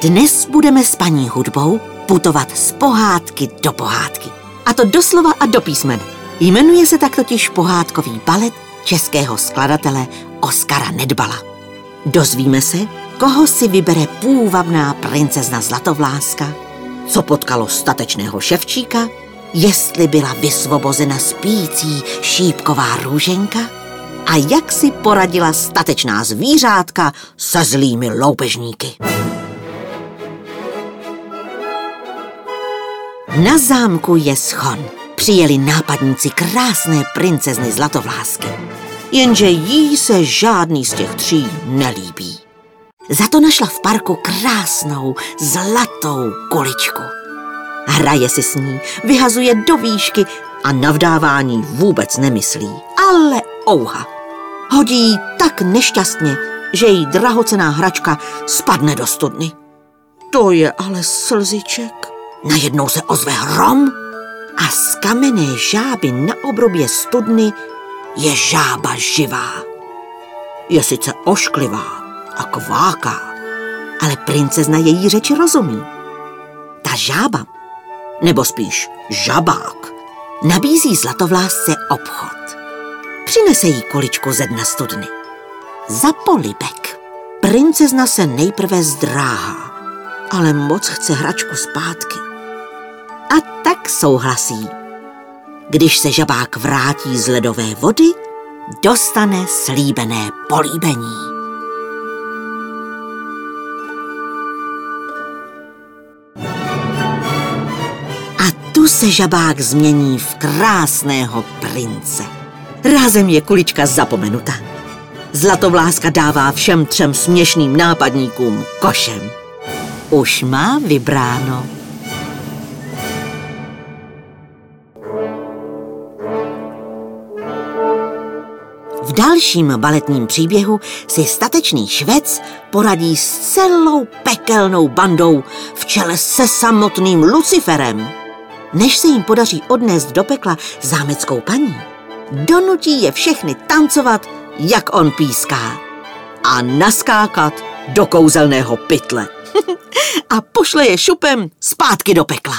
Dnes budeme s paní hudbou putovat z pohádky do pohádky. A to doslova a do písmene. Jmenuje se tak totiž pohádkový balet českého skladatele Oskara Nedbala. Dozvíme se, koho si vybere půvabná princezna Zlatovláska, co potkalo statečného ševčíka, jestli byla vysvobozena spící šípková růženka a jak si poradila statečná zvířátka se zlými loupežníky. Na zámku je schon. Přijeli nápadníci krásné princezny Zlatovlásky. Jenže jí se žádný z těch tří nelíbí. Za to našla v parku krásnou zlatou kuličku. Hraje si s ní, vyhazuje do výšky a na vdávání vůbec nemyslí. Ale ouha. Hodí tak nešťastně, že její drahocená hračka spadne do studny. To je ale slziček. Najednou se ozve hrom a z kamenné žáby na obrubě studny je žába živá. Je sice ošklivá a kváká, ale princezna její řeči rozumí. Ta žába, nebo spíš žabák, nabízí zlatovlásce obchod. Přinese jí kuličku ze dna studny. Za polibek princezna se nejprve zdráhá, ale moc chce hračku zpátky souhlasí. Když se žabák vrátí z ledové vody, dostane slíbené políbení. A tu se žabák změní v krásného prince. Rázem je kulička zapomenuta. Zlatovláska dává všem třem směšným nápadníkům košem. Už má vybráno. V dalším baletním příběhu si statečný švec poradí s celou pekelnou bandou v čele se samotným Luciferem. Než se jim podaří odnést do pekla zámeckou paní, donutí je všechny tancovat, jak on píská a naskákat do kouzelného pytle. a pošle je šupem zpátky do pekla.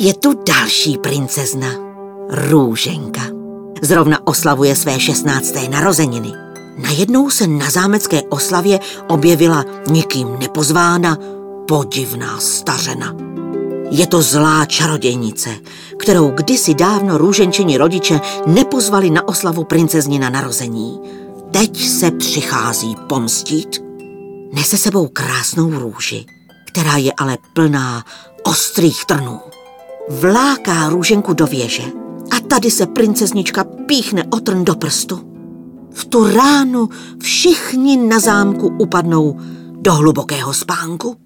Je tu další princezna, Růženka. Zrovna oslavuje své šestnácté narozeniny. Najednou se na zámecké oslavě objevila nikým nepozvána podivná stařena. Je to zlá čarodějnice, kterou kdysi dávno růženčini rodiče nepozvali na oslavu na narození. Teď se přichází pomstit. Nese sebou krásnou růži, která je ale plná ostrých trnů vláká růženku do věže a tady se princeznička píchne otrn do prstu. V tu ránu všichni na zámku upadnou do hlubokého spánku.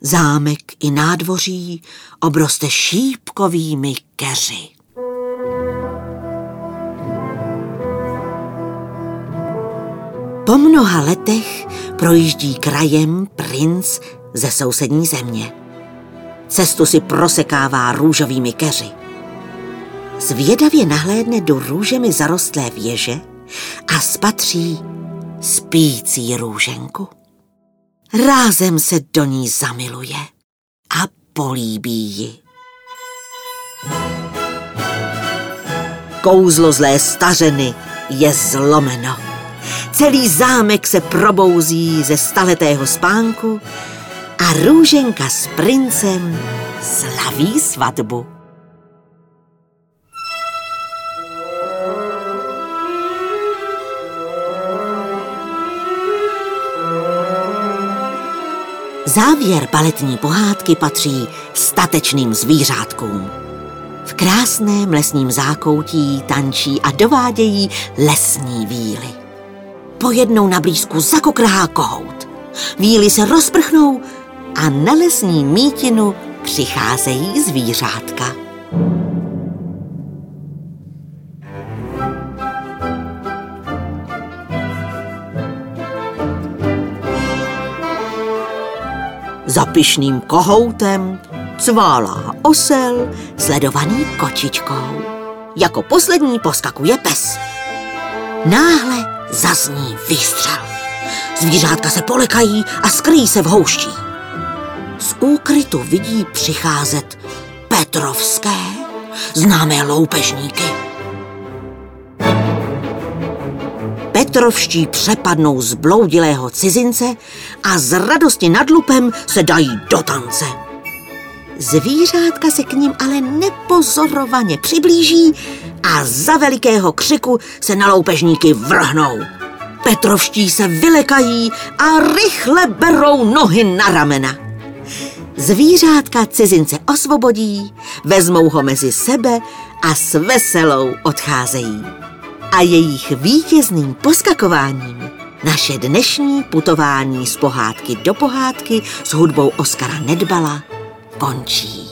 Zámek i nádvoří obroste šípkovými keři. Po mnoha letech projíždí krajem princ ze sousední země. Cestu si prosekává růžovými keři. Zvědavě nahlédne do růžemi zarostlé věže a spatří spící růženku. Rázem se do ní zamiluje a políbí ji. Kouzlo zlé stařeny je zlomeno. Celý zámek se probouzí ze staletého spánku a Růženka s princem slaví svatbu. Závěr baletní pohádky patří statečným zvířátkům. V krásném lesním zákoutí tančí a dovádějí lesní víly. Pojednou na blízku zakokrhá kohout. Víly se rozprchnou a na lesní mítinu přicházejí zvířátka. Za pyšným kohoutem cválá osel, sledovaný kočičkou. Jako poslední poskakuje pes. Náhle zazní výstřel. Zvířátka se polekají a skryjí se v houští. Úkrytu vidí přicházet Petrovské, známé loupežníky. Petrovští přepadnou zbloudilého cizince a z radosti nad lupem se dají do tance. Zvířátka se k ním ale nepozorovaně přiblíží a za velikého křiku se na loupežníky vrhnou. Petrovští se vylekají a rychle berou nohy na ramena. Zvířátka cizince osvobodí, vezmou ho mezi sebe a s veselou odcházejí. A jejich vítězným poskakováním naše dnešní putování z pohádky do pohádky s hudbou Oskara Nedbala končí.